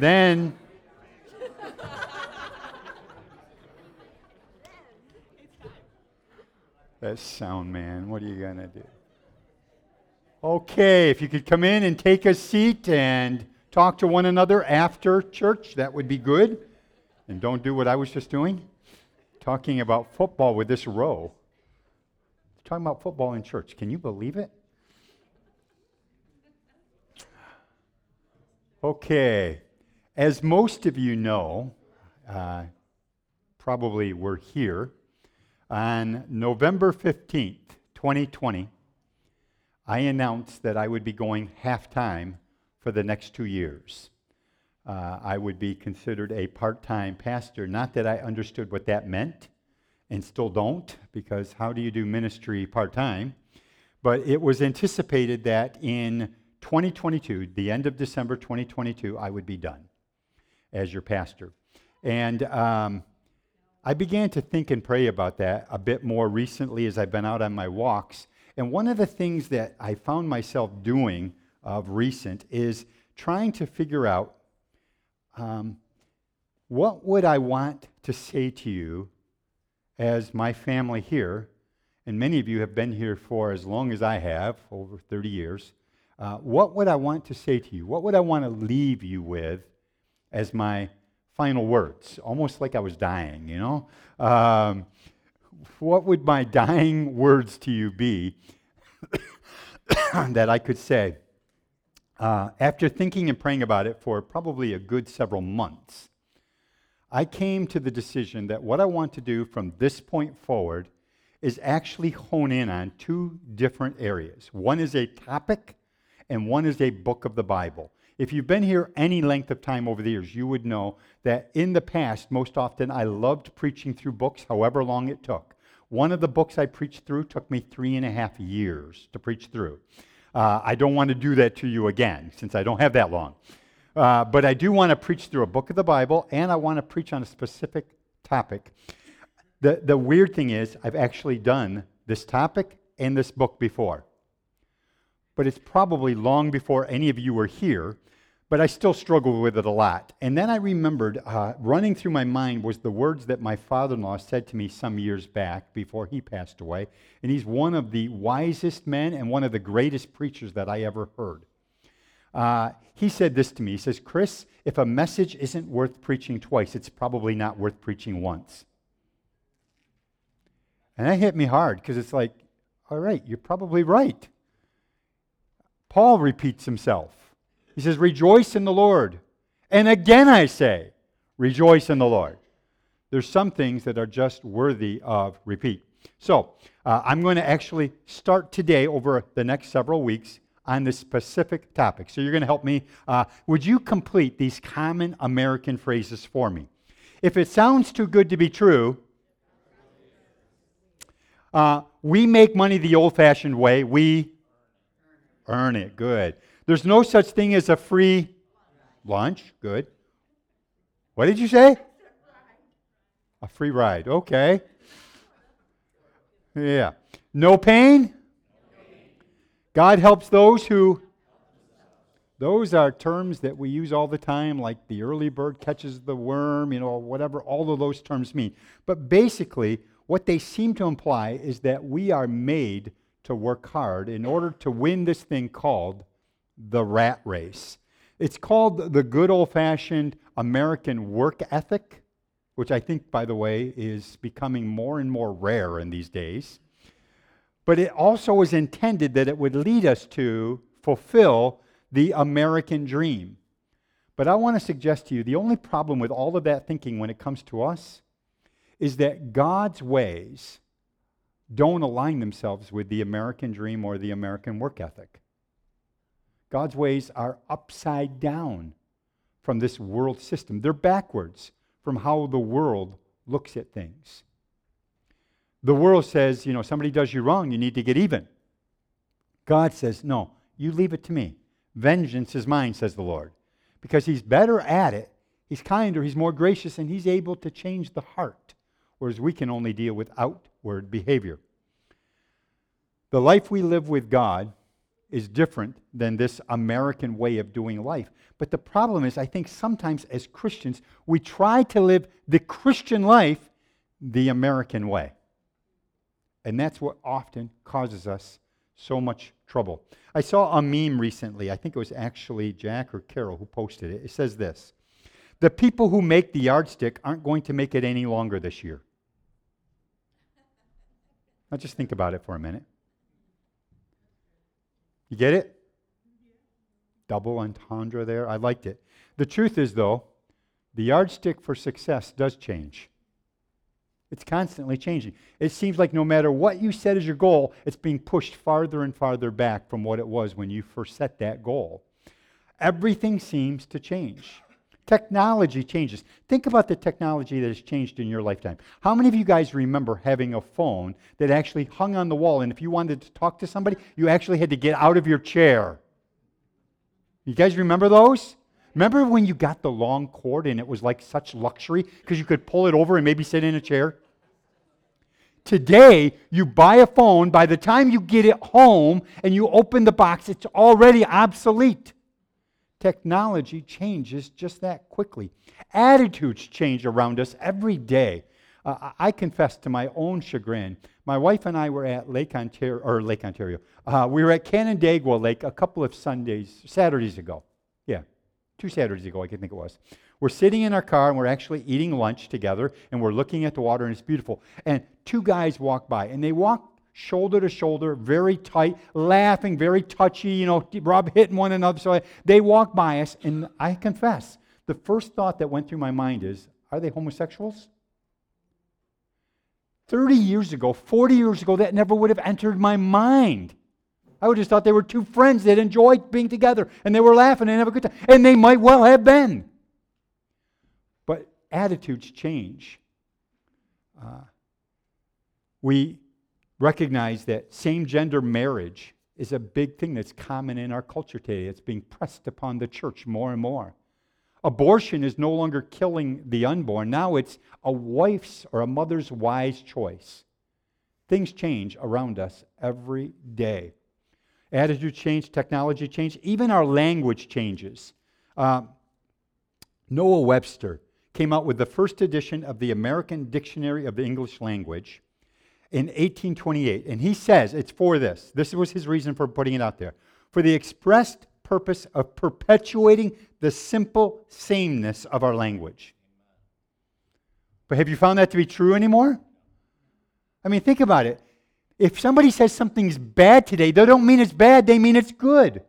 Then, that sound man, what are you going to do? Okay, if you could come in and take a seat and talk to one another after church, that would be good. And don't do what I was just doing, talking about football with this row. Talking about football in church. Can you believe it? Okay, as most of you know, uh, probably were here, on November 15th, 2020, I announced that I would be going half time for the next two years. Uh, I would be considered a part time pastor. Not that I understood what that meant, and still don't, because how do you do ministry part time? But it was anticipated that in 2022, the end of December 2022, I would be done as your pastor. And um, I began to think and pray about that a bit more recently as I've been out on my walks. And one of the things that I found myself doing of recent is trying to figure out um, what would I want to say to you as my family here, and many of you have been here for as long as I have, over 30 years. Uh, what would I want to say to you? What would I want to leave you with as my final words? Almost like I was dying, you know? Um, what would my dying words to you be that I could say? Uh, after thinking and praying about it for probably a good several months, I came to the decision that what I want to do from this point forward is actually hone in on two different areas. One is a topic, and one is a book of the Bible. If you've been here any length of time over the years, you would know that in the past, most often, I loved preaching through books, however long it took. One of the books I preached through took me three and a half years to preach through. Uh, I don't want to do that to you again, since I don't have that long. Uh, but I do want to preach through a book of the Bible, and I want to preach on a specific topic. The, the weird thing is, I've actually done this topic and this book before but it's probably long before any of you were here. But I still struggle with it a lot. And then I remembered uh, running through my mind was the words that my father in law said to me some years back before he passed away. And he's one of the wisest men and one of the greatest preachers that I ever heard. Uh, he said this to me. He says, Chris, if a message isn't worth preaching twice, it's probably not worth preaching once. And that hit me hard because it's like, all right, you're probably right. Paul repeats himself. He says, Rejoice in the Lord. And again I say, Rejoice in the Lord. There's some things that are just worthy of repeat. So, uh, I'm going to actually start today over the next several weeks on this specific topic. So, you're going to help me. Uh, would you complete these common American phrases for me? If it sounds too good to be true, uh, we make money the old fashioned way. We Earn it. Good. There's no such thing as a free lunch. Good. What did you say? A free ride. Okay. Yeah. No pain? God helps those who. Those are terms that we use all the time, like the early bird catches the worm, you know, whatever all of those terms mean. But basically, what they seem to imply is that we are made to work hard in order to win this thing called the rat race. It's called the good old fashioned American work ethic, which I think, by the way, is becoming more and more rare in these days. But it also was intended that it would lead us to fulfill the American dream. But I want to suggest to you the only problem with all of that thinking when it comes to us is that God's ways don't align themselves with the American dream or the American work ethic. God's ways are upside down from this world system, they're backwards from how the world looks at things. The world says, you know, somebody does you wrong, you need to get even. God says, no, you leave it to me. Vengeance is mine, says the Lord. Because he's better at it, he's kinder, he's more gracious, and he's able to change the heart whereas we can only deal with outward behavior. The life we live with God is different than this American way of doing life. But the problem is, I think sometimes as Christians, we try to live the Christian life the American way. And that's what often causes us so much trouble. I saw a meme recently. I think it was actually Jack or Carol who posted it. It says this The people who make the yardstick aren't going to make it any longer this year. Now just think about it for a minute. You get it? Double entendre there. I liked it. The truth is, though, the yardstick for success does change. It's constantly changing. It seems like no matter what you set as your goal, it's being pushed farther and farther back from what it was when you first set that goal. Everything seems to change. Technology changes. Think about the technology that has changed in your lifetime. How many of you guys remember having a phone that actually hung on the wall, and if you wanted to talk to somebody, you actually had to get out of your chair? You guys remember those? Remember when you got the long cord and it was like such luxury because you could pull it over and maybe sit in a chair? Today, you buy a phone, by the time you get it home and you open the box, it's already obsolete. Technology changes just that quickly. Attitudes change around us every day. Uh, I confess to my own chagrin. My wife and I were at Lake Ontario, or Lake Ontario. Uh, we were at Canandaigua Lake a couple of Sundays, Saturdays ago. Yeah, two Saturdays ago, I can think it was. We're sitting in our car and we're actually eating lunch together and we're looking at the water and it's beautiful. And two guys walk by and they walk shoulder to shoulder, very tight, laughing, very touchy, you know, Rob hitting one another. So they walk by us, and I confess, the first thought that went through my mind is, are they homosexuals? 30 years ago, 40 years ago, that never would have entered my mind. I would have just thought they were two friends that enjoyed being together and they were laughing and having a good time. And they might well have been. But attitudes change. Uh, we recognize that same gender marriage is a big thing that's common in our culture today. It's being pressed upon the church more and more. Abortion is no longer killing the unborn. Now it's a wife's or a mother's wise choice. Things change around us every day. Attitude change, technology change, even our language changes. Uh, Noah Webster came out with the first edition of the American Dictionary of the English Language in 1828. And he says it's for this. This was his reason for putting it out there. For the expressed purpose of perpetuating the simple sameness of our language. But have you found that to be true anymore? I mean, think about it. If somebody says something's bad today, they don't mean it's bad, they mean it's good.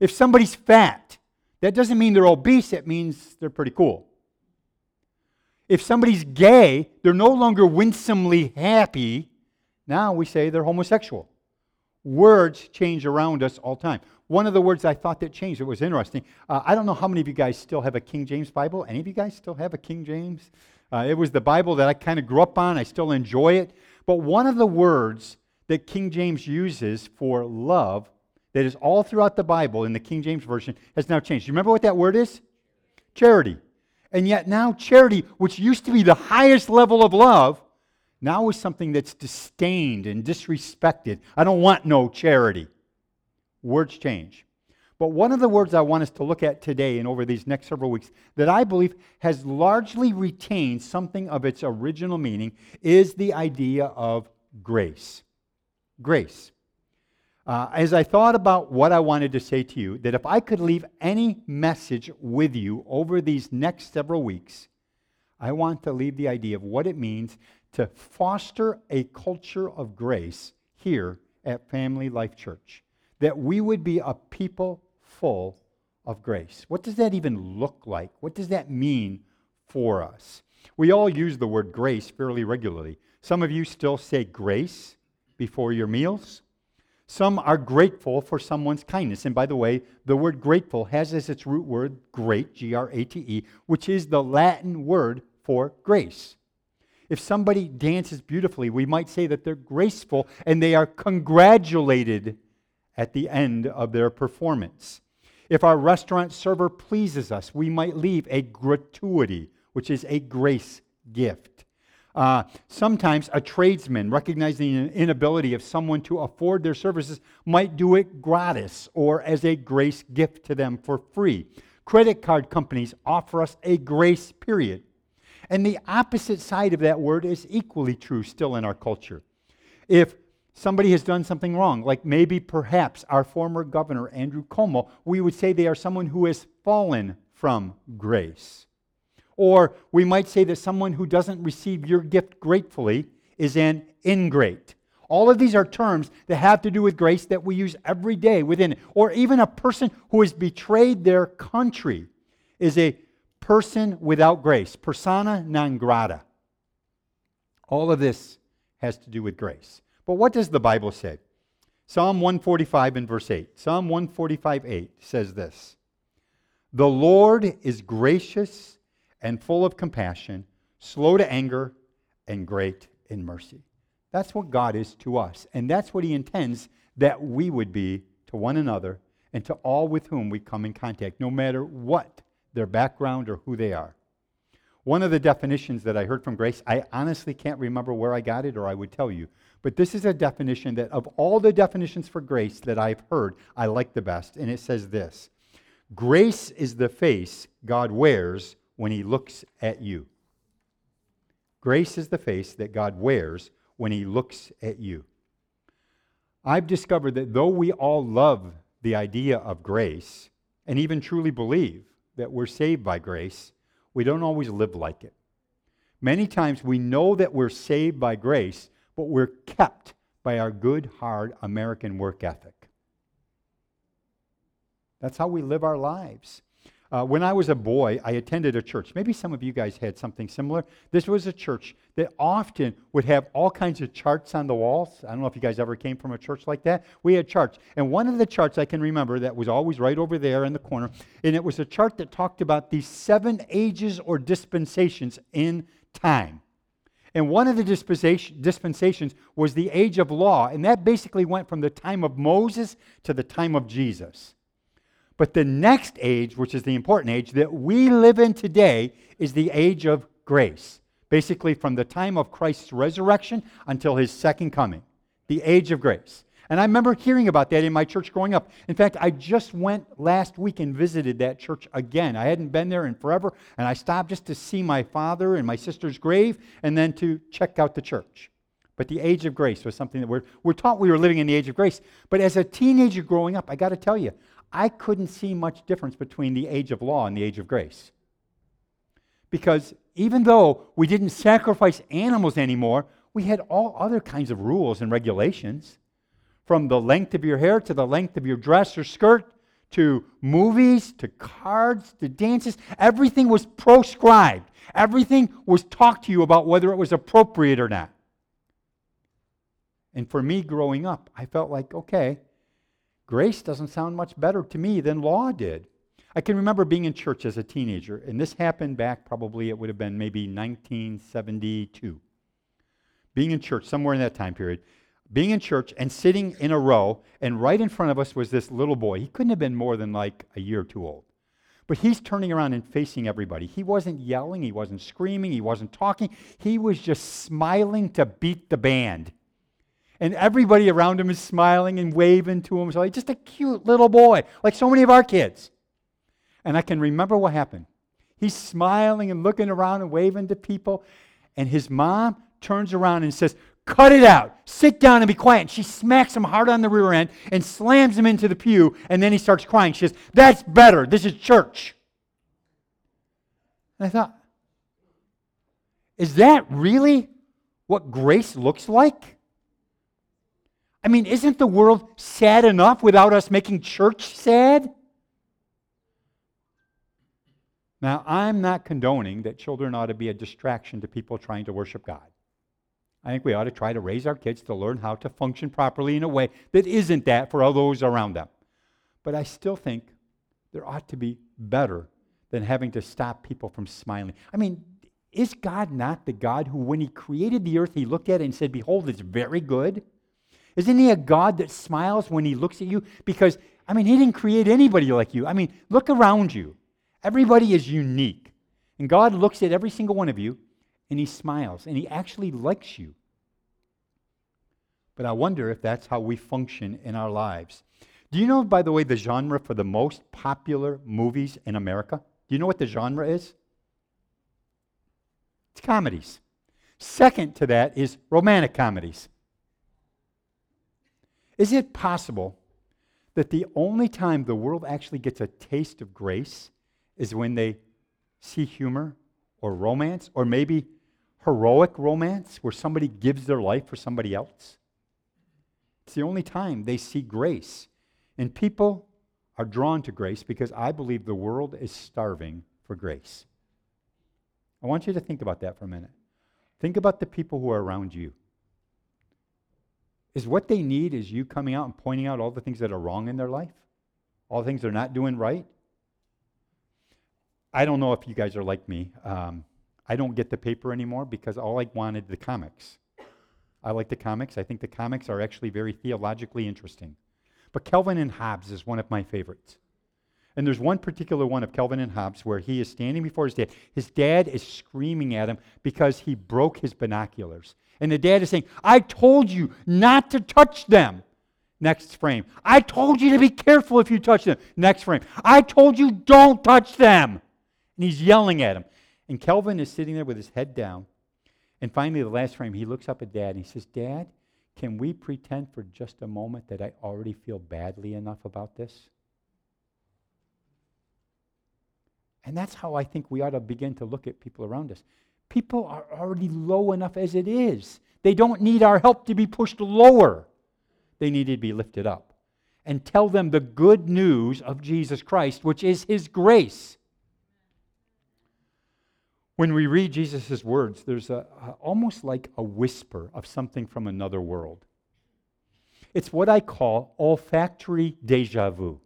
If somebody's fat, that doesn't mean they're obese, it means they're pretty cool. If somebody's gay, they're no longer winsomely happy. Now we say they're homosexual. Words change around us all time. One of the words I thought that changed, it was interesting. Uh, I don't know how many of you guys still have a King James Bible. Any of you guys still have a King James? Uh, it was the Bible that I kind of grew up on. I still enjoy it. But one of the words that King James uses for love, that is all throughout the Bible in the King James Version, has now changed. You remember what that word is? Charity. And yet now charity, which used to be the highest level of love, now is something that's disdained and disrespected. I don't want no charity. Words change. But one of the words I want us to look at today and over these next several weeks that I believe has largely retained something of its original meaning is the idea of grace. Grace. Uh, as I thought about what I wanted to say to you, that if I could leave any message with you over these next several weeks, I want to leave the idea of what it means to foster a culture of grace here at Family Life Church. That we would be a people full of grace. What does that even look like? What does that mean for us? We all use the word grace fairly regularly. Some of you still say grace before your meals. Some are grateful for someone's kindness. And by the way, the word grateful has as its root word great, G R A T E, which is the Latin word for grace. If somebody dances beautifully, we might say that they're graceful and they are congratulated at the end of their performance. If our restaurant server pleases us, we might leave a gratuity, which is a grace gift. Uh, sometimes a tradesman, recognizing an inability of someone to afford their services, might do it gratis or as a grace gift to them for free. Credit card companies offer us a grace period. And the opposite side of that word is equally true still in our culture. If somebody has done something wrong, like maybe perhaps our former governor, Andrew Cuomo, we would say they are someone who has fallen from grace. Or we might say that someone who doesn't receive your gift gratefully is an ingrate. All of these are terms that have to do with grace that we use every day within it. Or even a person who has betrayed their country is a person without grace, persona non grata. All of this has to do with grace. But what does the Bible say? Psalm 145 and verse 8. Psalm 145 8 says this The Lord is gracious and full of compassion, slow to anger, and great in mercy. That's what God is to us. And that's what He intends that we would be to one another and to all with whom we come in contact, no matter what their background or who they are. One of the definitions that I heard from Grace, I honestly can't remember where I got it or I would tell you. But this is a definition that, of all the definitions for grace that I've heard, I like the best. And it says this Grace is the face God wears when he looks at you. Grace is the face that God wears when he looks at you. I've discovered that though we all love the idea of grace and even truly believe that we're saved by grace, we don't always live like it. Many times we know that we're saved by grace, but we're kept by our good, hard American work ethic. That's how we live our lives. Uh, when I was a boy, I attended a church. Maybe some of you guys had something similar. This was a church that often would have all kinds of charts on the walls. I don't know if you guys ever came from a church like that. We had charts. And one of the charts I can remember that was always right over there in the corner, and it was a chart that talked about the seven ages or dispensations in time. And one of the dispensations was the age of law, and that basically went from the time of Moses to the time of Jesus. But the next age, which is the important age that we live in today, is the age of grace. Basically, from the time of Christ's resurrection until his second coming, the age of grace. And I remember hearing about that in my church growing up. In fact, I just went last week and visited that church again. I hadn't been there in forever, and I stopped just to see my father and my sister's grave and then to check out the church. But the age of grace was something that we're, we're taught we were living in the age of grace. But as a teenager growing up, I got to tell you, I couldn't see much difference between the age of law and the age of grace. Because even though we didn't sacrifice animals anymore, we had all other kinds of rules and regulations. From the length of your hair to the length of your dress or skirt to movies to cards to dances, everything was proscribed. Everything was talked to you about whether it was appropriate or not. And for me growing up, I felt like, okay, Grace doesn't sound much better to me than law did. I can remember being in church as a teenager, and this happened back probably, it would have been maybe 1972. Being in church, somewhere in that time period, being in church and sitting in a row, and right in front of us was this little boy. He couldn't have been more than like a year or two old. But he's turning around and facing everybody. He wasn't yelling, he wasn't screaming, he wasn't talking. He was just smiling to beat the band and everybody around him is smiling and waving to him. So he's just a cute little boy, like so many of our kids. And I can remember what happened. He's smiling and looking around and waving to people, and his mom turns around and says, Cut it out. Sit down and be quiet. And she smacks him hard on the rear end and slams him into the pew, and then he starts crying. She says, That's better. This is church. And I thought, Is that really what grace looks like? I mean, isn't the world sad enough without us making church sad? Now, I'm not condoning that children ought to be a distraction to people trying to worship God. I think we ought to try to raise our kids to learn how to function properly in a way that isn't that for all those around them. But I still think there ought to be better than having to stop people from smiling. I mean, is God not the God who, when He created the earth, He looked at it and said, Behold, it's very good? Isn't he a God that smiles when he looks at you? Because, I mean, he didn't create anybody like you. I mean, look around you. Everybody is unique. And God looks at every single one of you and he smiles and he actually likes you. But I wonder if that's how we function in our lives. Do you know, by the way, the genre for the most popular movies in America? Do you know what the genre is? It's comedies. Second to that is romantic comedies. Is it possible that the only time the world actually gets a taste of grace is when they see humor or romance or maybe heroic romance where somebody gives their life for somebody else? It's the only time they see grace. And people are drawn to grace because I believe the world is starving for grace. I want you to think about that for a minute. Think about the people who are around you. Is what they need is you coming out and pointing out all the things that are wrong in their life? All the things they're not doing right? I don't know if you guys are like me. Um, I don't get the paper anymore because all I wanted the comics. I like the comics. I think the comics are actually very theologically interesting. But Calvin and Hobbes is one of my favorites. And there's one particular one of Calvin and Hobbes where he is standing before his dad. His dad is screaming at him because he broke his binoculars. And the dad is saying, I told you not to touch them. Next frame. I told you to be careful if you touch them. Next frame. I told you don't touch them. And he's yelling at him. And Calvin is sitting there with his head down. And finally, the last frame, he looks up at dad and he says, Dad, can we pretend for just a moment that I already feel badly enough about this? And that's how I think we ought to begin to look at people around us. People are already low enough as it is. They don't need our help to be pushed lower, they need to be lifted up. And tell them the good news of Jesus Christ, which is His grace. When we read Jesus' words, there's a, a, almost like a whisper of something from another world. It's what I call olfactory deja vu.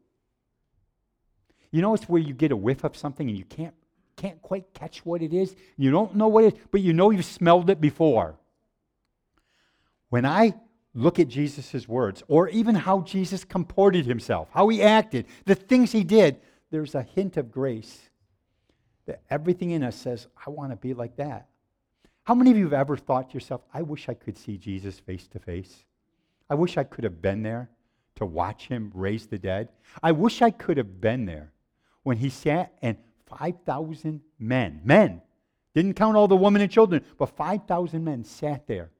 You know, it's where you get a whiff of something and you can't, can't quite catch what it is. You don't know what it is, but you know you've smelled it before. When I look at Jesus' words, or even how Jesus comported himself, how he acted, the things he did, there's a hint of grace that everything in us says, I want to be like that. How many of you have ever thought to yourself, I wish I could see Jesus face to face? I wish I could have been there to watch him raise the dead. I wish I could have been there when he sat and 5,000 men, men, didn't count all the women and children, but 5,000 men sat there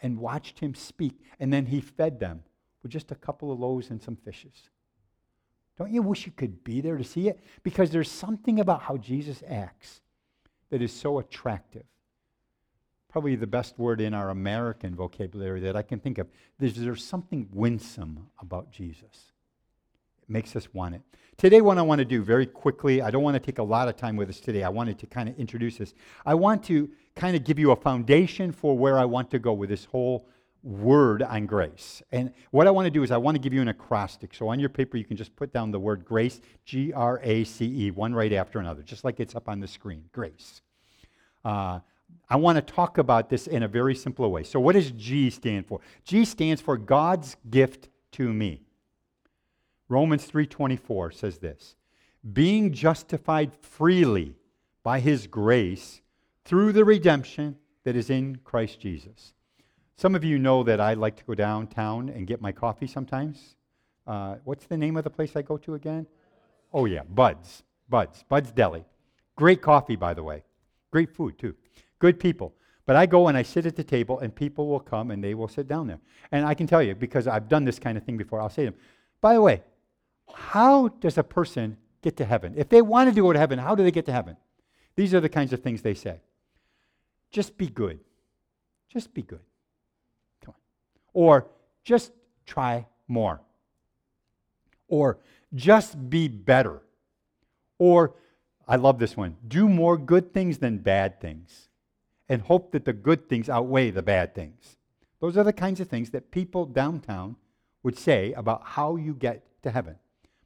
and watched him speak, and then he fed them with just a couple of loaves and some fishes. Don't you wish you could be there to see it? Because there's something about how Jesus acts that is so attractive. Probably the best word in our American vocabulary that I can think of. There's, there's something winsome about Jesus. Makes us want it. Today, what I want to do very quickly, I don't want to take a lot of time with us today. I wanted to kind of introduce this. I want to kind of give you a foundation for where I want to go with this whole word on grace. And what I want to do is I want to give you an acrostic. So on your paper, you can just put down the word grace, G R A C E, one right after another, just like it's up on the screen. Grace. Uh, I want to talk about this in a very simple way. So, what does G stand for? G stands for God's gift to me. Romans 3:24 says this: "Being justified freely by his grace through the redemption that is in Christ Jesus." Some of you know that I like to go downtown and get my coffee sometimes. Uh, what's the name of the place I go to again? Oh, yeah, Bud's. Bud's. Bud's Deli. Great coffee, by the way. Great food, too. Good people. But I go and I sit at the table, and people will come and they will sit down there. And I can tell you, because I've done this kind of thing before, I'll say to them, by the way, how does a person get to heaven? If they wanted to go to heaven, how do they get to heaven? These are the kinds of things they say. Just be good. Just be good. Come on. Or just try more. Or just be better. Or, I love this one, do more good things than bad things and hope that the good things outweigh the bad things. Those are the kinds of things that people downtown would say about how you get to heaven.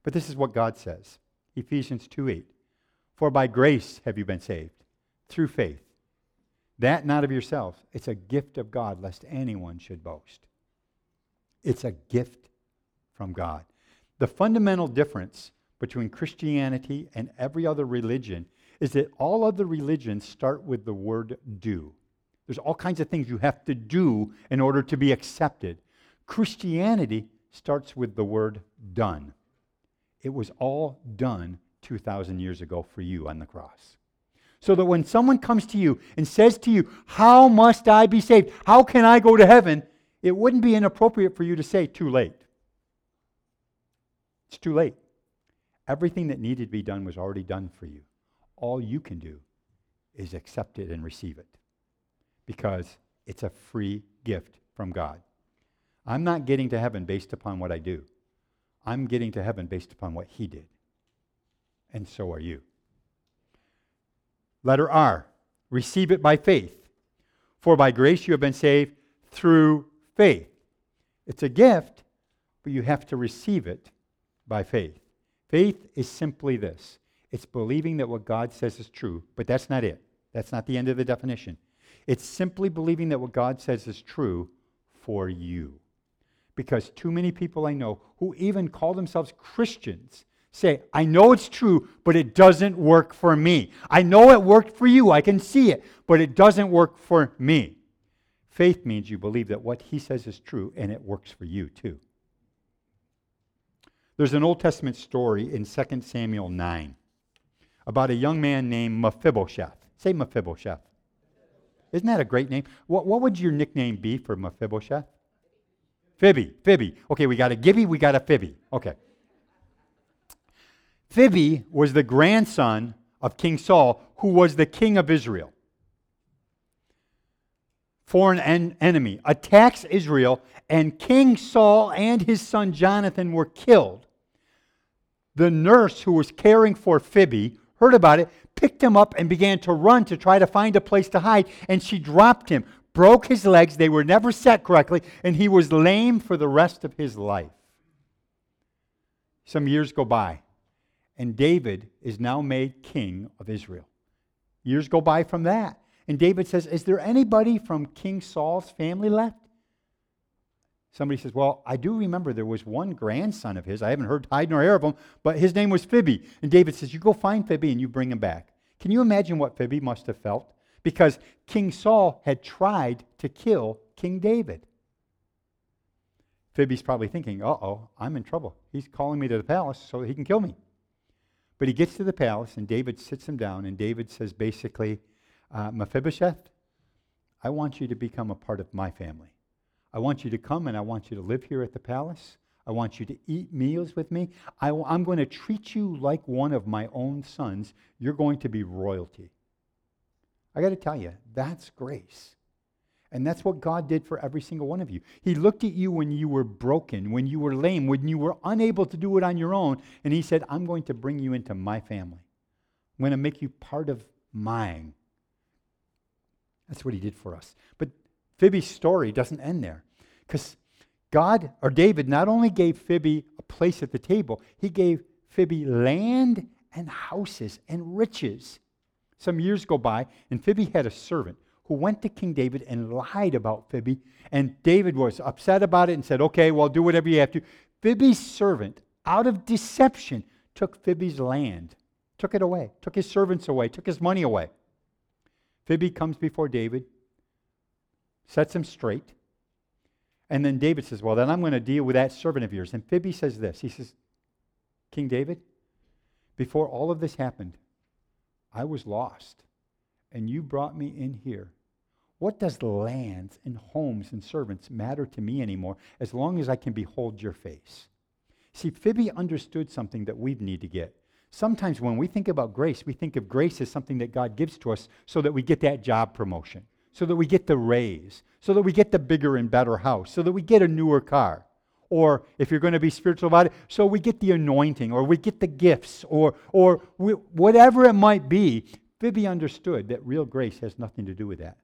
But this is what God says Ephesians 2 8. For by grace have you been saved, through faith. That not of yourselves, it's a gift of God, lest anyone should boast. It's a gift from God. The fundamental difference between Christianity and every other religion is that all other religions start with the word do. There's all kinds of things you have to do in order to be accepted. Christianity starts with the word done. It was all done 2,000 years ago for you on the cross. So that when someone comes to you and says to you, How must I be saved? How can I go to heaven? It wouldn't be inappropriate for you to say, Too late. It's too late. Everything that needed to be done was already done for you. All you can do is accept it and receive it because it's a free gift from God. I'm not getting to heaven based upon what I do. I'm getting to heaven based upon what He did. And so are you. Letter R receive it by faith. For by grace you have been saved through faith. It's a gift, but you have to receive it by faith. Faith is simply this it's believing that what God says is true, but that's not it. That's not the end of the definition. It's simply believing that what God says is true for you. Because too many people I know who even call themselves Christians say, I know it's true, but it doesn't work for me. I know it worked for you, I can see it, but it doesn't work for me. Faith means you believe that what he says is true and it works for you too. There's an Old Testament story in 2 Samuel 9 about a young man named Mephibosheth. Say Mephibosheth. Isn't that a great name? What, what would your nickname be for Mephibosheth? Fibby. Fibby. Okay, we got a Gibby, we got a Fibby. Okay. Fibby was the grandson of King Saul, who was the king of Israel. Foreign en- enemy attacks Israel, and King Saul and his son Jonathan were killed. The nurse who was caring for Fibby heard about it, picked him up, and began to run to try to find a place to hide, and she dropped him, broke his legs, they were never set correctly, and he was lame for the rest of his life. Some years go by and David is now made king of Israel. Years go by from that. And David says, Is there anybody from King Saul's family left? Somebody says, Well, I do remember there was one grandson of his. I haven't heard hide nor hair of him, but his name was Fibby. And David says, You go find Fibby and you bring him back. Can you imagine what Fibby must have felt? Because King Saul had tried to kill King David. Fibby's probably thinking, Uh oh, I'm in trouble. He's calling me to the palace so he can kill me. But he gets to the palace, and David sits him down, and David says basically, uh, Mephibosheth, I want you to become a part of my family. I want you to come and I want you to live here at the palace. I want you to eat meals with me. I, am going to treat you like one of my own sons. You're going to be royalty. I got to tell you, that's grace. And that's what God did for every single one of you. He looked at you when you were broken, when you were lame, when you were unable to do it on your own, and He said, I'm going to bring you into my family. I'm going to make you part of mine. That's what He did for us. But Fibby's story doesn't end there. Because God, or David, not only gave Fibby a place at the table, He gave Fibby land and houses and riches. Some years go by, and Fibby had a servant who went to King David and lied about Fibby. And David was upset about it and said, Okay, well, do whatever you have to. Fibby's servant, out of deception, took Fibby's land, took it away, took his servants away, took his money away. Fibby comes before David, sets him straight. And then David says, Well, then I'm going to deal with that servant of yours. And Fibby says this He says, King David, before all of this happened, I was lost and you brought me in here. What does lands and homes and servants matter to me anymore as long as I can behold your face? See, Fibby understood something that we need to get. Sometimes when we think about grace, we think of grace as something that God gives to us so that we get that job promotion, so that we get the raise, so that we get the bigger and better house, so that we get a newer car. Or if you're going to be spiritual about it, so we get the anointing, or we get the gifts, or, or we, whatever it might be. Fibby understood that real grace has nothing to do with that.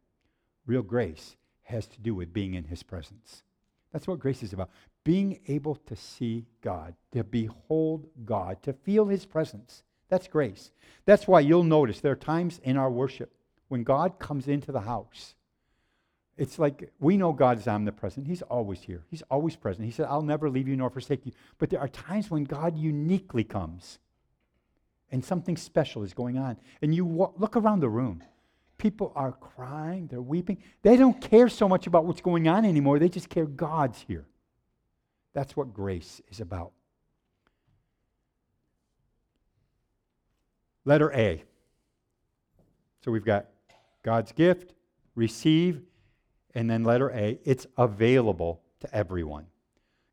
Real grace has to do with being in his presence. That's what grace is about. Being able to see God, to behold God, to feel his presence. That's grace. That's why you'll notice there are times in our worship when God comes into the house. It's like we know God is omnipresent. He's always here. He's always present. He said, I'll never leave you nor forsake you. But there are times when God uniquely comes and something special is going on. And you wa- look around the room. People are crying, they're weeping. They don't care so much about what's going on anymore, they just care God's here. That's what grace is about. Letter A. So we've got God's gift, receive, and then letter A, it's available to everyone.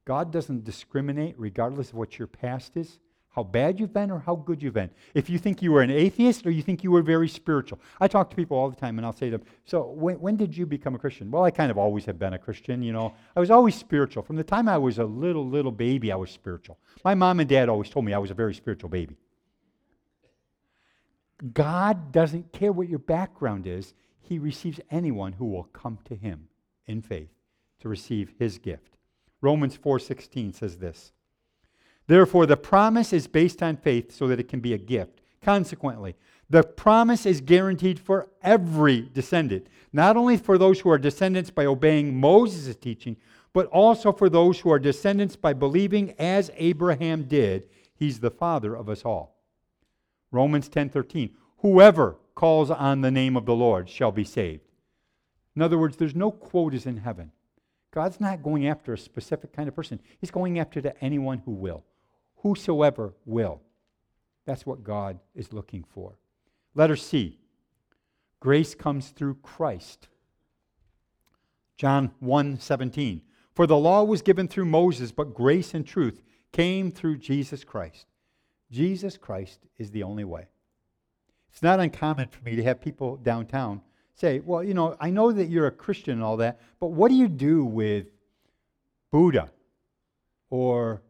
God doesn't discriminate regardless of what your past is, how bad you've been or how good you've been. If you think you were an atheist or you think you were very spiritual. I talk to people all the time and I'll say to them, So when, when did you become a Christian? Well, I kind of always have been a Christian, you know. I was always spiritual. From the time I was a little, little baby, I was spiritual. My mom and dad always told me I was a very spiritual baby. God doesn't care what your background is, He receives anyone who will come to Him in faith to receive His gift. Romans 4:16 says this. Therefore the promise is based on faith so that it can be a gift. Consequently, the promise is guaranteed for every descendant, not only for those who are descendants by obeying Moses' teaching, but also for those who are descendants by believing as Abraham did. He's the father of us all. Romans 10:13. Whoever calls on the name of the Lord shall be saved. In other words, there's no quotas in heaven. God's not going after a specific kind of person. He's going after to anyone who will. Whosoever will. That's what God is looking for. Letter C. Grace comes through Christ. John 1 17. For the law was given through Moses, but grace and truth came through Jesus Christ. Jesus Christ is the only way. It's not uncommon for me to have people downtown say, Well, you know, I know that you're a Christian and all that, but what do you do with Buddha or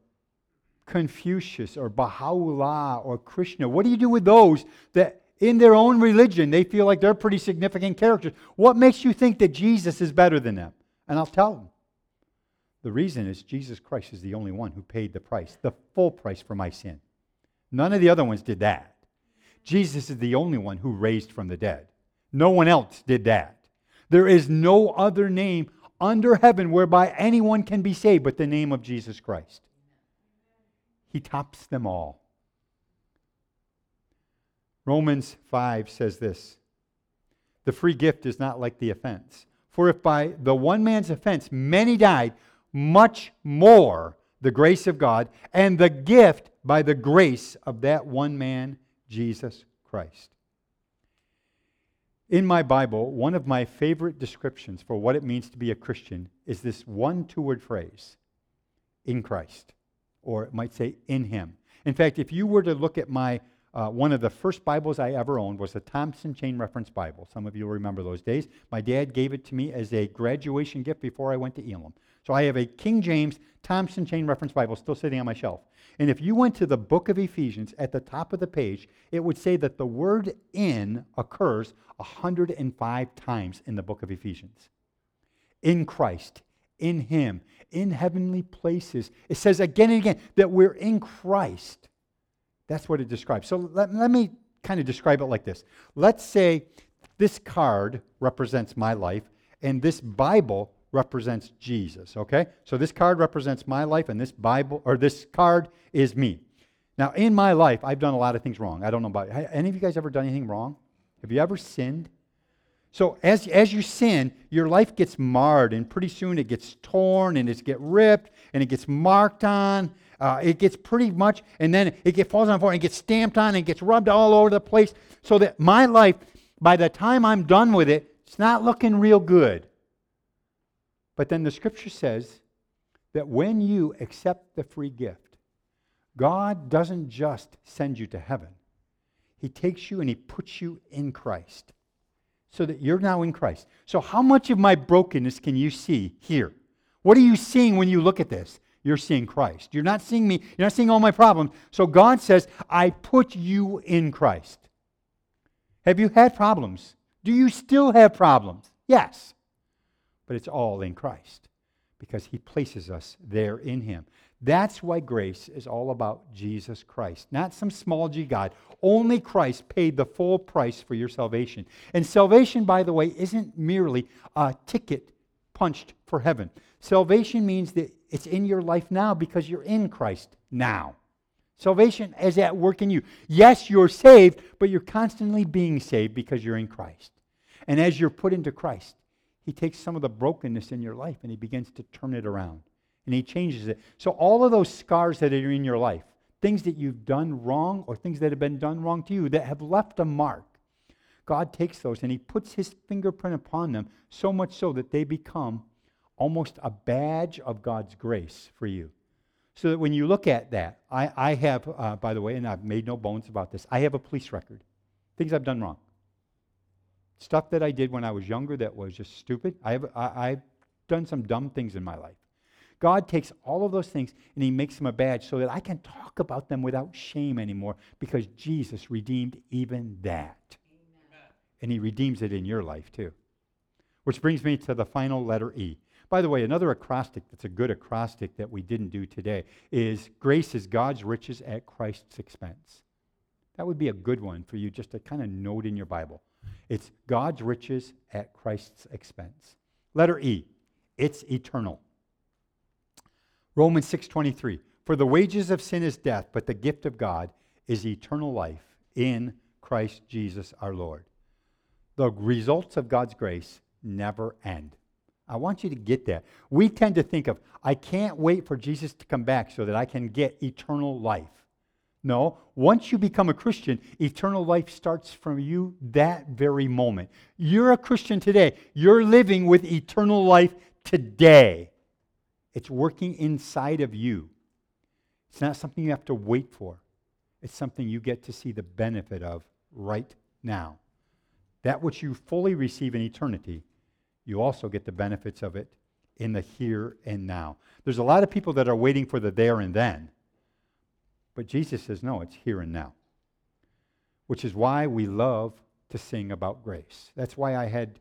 Confucius or Baha'u'llah or Krishna? What do you do with those that in their own religion they feel like they're pretty significant characters? What makes you think that Jesus is better than them? And I'll tell them. The reason is Jesus Christ is the only one who paid the price, the full price for my sin. None of the other ones did that. Jesus is the only one who raised from the dead. No one else did that. There is no other name under heaven whereby anyone can be saved but the name of Jesus Christ. He tops them all. Romans 5 says this The free gift is not like the offense. For if by the one man's offense many died, much more the grace of God and the gift by the grace of that one man, Jesus Christ. In my Bible, one of my favorite descriptions for what it means to be a Christian is this one two word phrase in Christ, or it might say in Him. In fact, if you were to look at my uh, one of the first Bibles I ever owned was the Thompson Chain Reference Bible. Some of you remember those days. My dad gave it to me as a graduation gift before I went to Elim. So I have a King James Thompson Chain Reference Bible still sitting on my shelf. And if you went to the book of Ephesians, at the top of the page, it would say that the word in occurs 105 times in the book of Ephesians. In Christ, in Him, in heavenly places. It says again and again that we're in Christ. That's what it describes. So let, let me kind of describe it like this. Let's say this card represents my life, and this Bible represents Jesus, okay? So this card represents my life and this Bible or this card is me. Now, in my life, I've done a lot of things wrong. I don't know about any of you guys ever done anything wrong? Have you ever sinned? So as, as you sin, your life gets marred, and pretty soon it gets torn, and it gets ripped, and it gets marked on. Uh, it gets pretty much, and then it gets, falls on the floor, and gets stamped on, and gets rubbed all over the place. So that my life, by the time I'm done with it, it's not looking real good. But then the scripture says that when you accept the free gift, God doesn't just send you to heaven, He takes you and He puts you in Christ so that you're now in Christ. So, how much of my brokenness can you see here? What are you seeing when you look at this? You're seeing Christ. You're not seeing me. You're not seeing all my problems. So, God says, I put you in Christ. Have you had problems? Do you still have problems? Yes but it's all in Christ because he places us there in him. That's why grace is all about Jesus Christ, not some small g God. Only Christ paid the full price for your salvation. And salvation, by the way, isn't merely a ticket punched for heaven. Salvation means that it's in your life now because you're in Christ now. Salvation is at work in you. Yes, you're saved, but you're constantly being saved because you're in Christ. And as you're put into Christ, He takes some of the brokenness in your life and He begins to turn it around. And He changes it. So, all of those scars that are in your life, things that you've done wrong or things that have been done wrong to you that have left a mark, God takes those and He puts His fingerprint upon them so much so that they become almost a badge of God's grace for you. So that when you look at that, I, I have, uh, by the way, and I've made no bones about this, I have a police record. Things I've done wrong. Stuff that I did when I was younger that was just stupid. I have, I, I've done some dumb things in my life. God takes all of those things and He makes them a badge so that I can talk about them without shame anymore because Jesus redeemed even that. Amen. And He redeems it in your life too. Which brings me to the final letter E. By the way, another acrostic that's a good acrostic that we didn't do today is grace is God's riches at Christ's expense. That would be a good one for you just to kind of note in your Bible. It's God's riches at Christ's expense. Letter E, it's eternal. Romans 6:23 For the wages of sin is death, but the gift of God is eternal life in Christ Jesus our Lord. The results of God's grace never end. I want you to get that. We tend to think of, I can't wait for Jesus to come back so that I can get eternal life. No, once you become a Christian, eternal life starts from you that very moment. You're a Christian today. You're living with eternal life today. It's working inside of you. It's not something you have to wait for, it's something you get to see the benefit of right now. That which you fully receive in eternity you also get the benefits of it in the here and now. There's a lot of people that are waiting for the there and then. But Jesus says, no, it's here and now. Which is why we love to sing about grace. That's why I had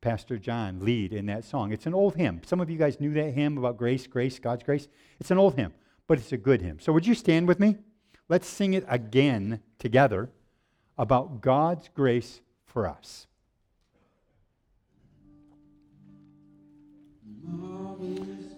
Pastor John lead in that song. It's an old hymn. Some of you guys knew that hymn about grace, grace, God's grace. It's an old hymn, but it's a good hymn. So would you stand with me? Let's sing it again together about God's grace for us.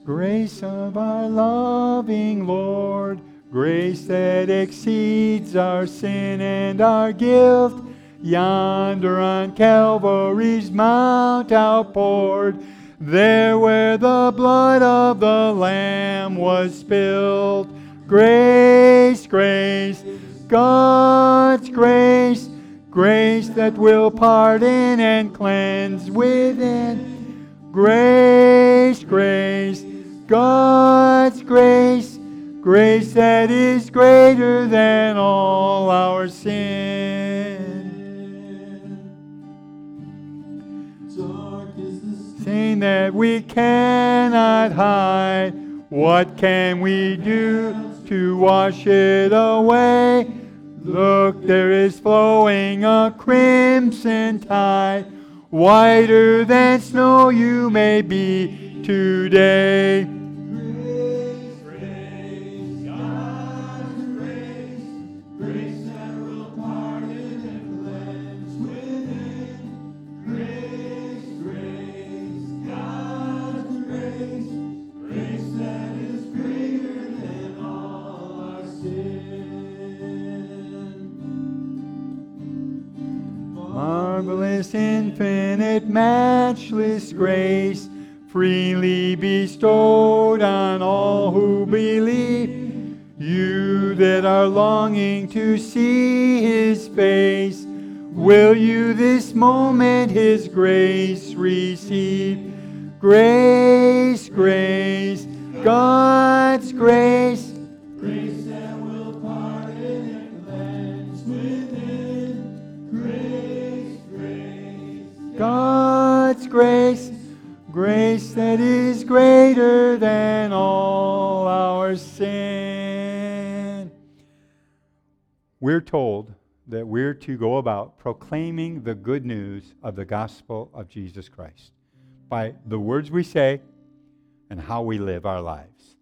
Grace of our loving Lord, grace that exceeds our sin and our guilt, yonder on Calvary's mount outpoured, there where the blood of the Lamb was spilled. Grace, grace, God's grace, grace that will pardon and cleanse within. Grace, grace, grace, God's grace, grace that is greater than all our sin. Sin that we cannot hide, what can we do to wash it away? Look, there is flowing a crimson tide, whiter than snow you may be today. Grace, grace, God's grace, grace that will pardon and cleanse within. Grace, grace, God's grace, grace that is greater than all our sin. Marvelous, infinite, matchless grace, freely bestowed on all who believe. You that are longing to see his face, will you this moment his grace receive? Grace, grace, God's grace Grace that will pardon and cleanse within. Grace, grace. God's grace, grace that is greater than all our sin. We're told that we're to go about proclaiming the good news of the gospel of Jesus Christ by the words we say and how we live our lives.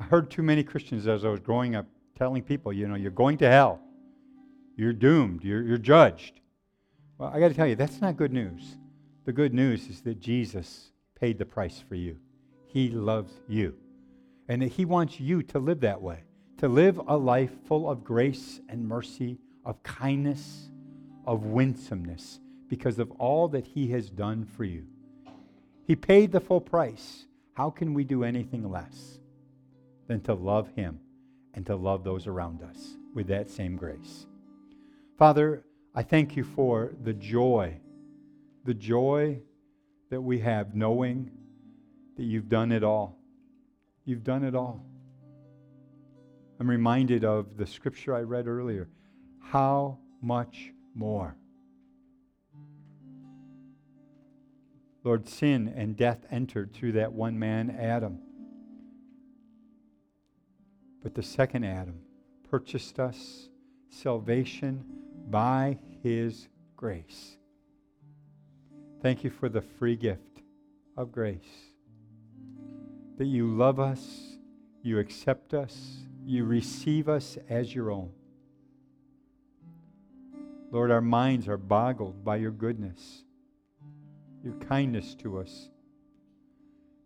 I heard too many Christians as I was growing up telling people, you know, you're going to hell. You're doomed. You're, you're judged. Well, I got to tell you, that's not good news. The good news is that Jesus paid the price for you. He loves you. And that He wants you to live that way. to live a life full of grace and mercy, of kindness, of winsomeness, because of all that He has done for you. He paid the full price. How can we do anything less than to love Him and to love those around us with that same grace? Father, I thank you for the joy, the joy that we have knowing that you've done it all. You've done it all. I'm reminded of the scripture I read earlier. How much more? Lord, sin and death entered through that one man, Adam. But the second Adam purchased us salvation by his grace. Thank you for the free gift of grace. That you love us, you accept us, you receive us as your own. Lord, our minds are boggled by your goodness your kindness to us.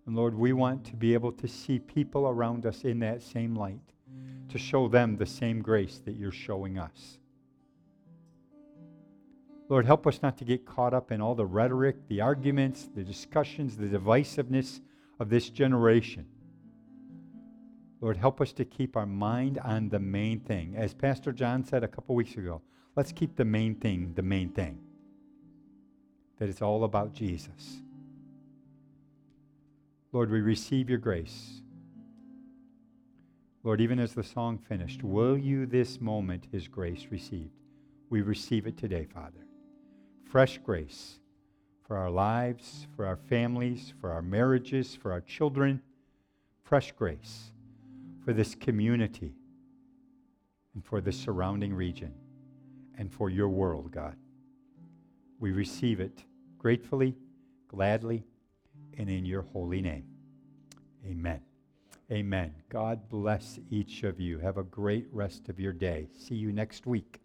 And Lord, we want to be able to see people around us in that same light, to show them the same grace that you're showing us. Lord, help us not to get caught up in all the rhetoric, the arguments, the discussions, the divisiveness of this generation. Lord, help us to keep our mind on the main thing. As Pastor John said a couple weeks ago, let's keep the main thing the main thing that it's all about Jesus. Lord, we receive your grace. Lord, even as the song finished, will you this moment his grace received? We receive it today, Father. Fresh grace for our lives, for our families, for our marriages, for our children. Fresh grace for this community and for the surrounding region and for your world, God. We receive it gratefully, gladly, and in your holy name. Amen. Amen. God bless each of you. Have a great rest of your day. See you next week.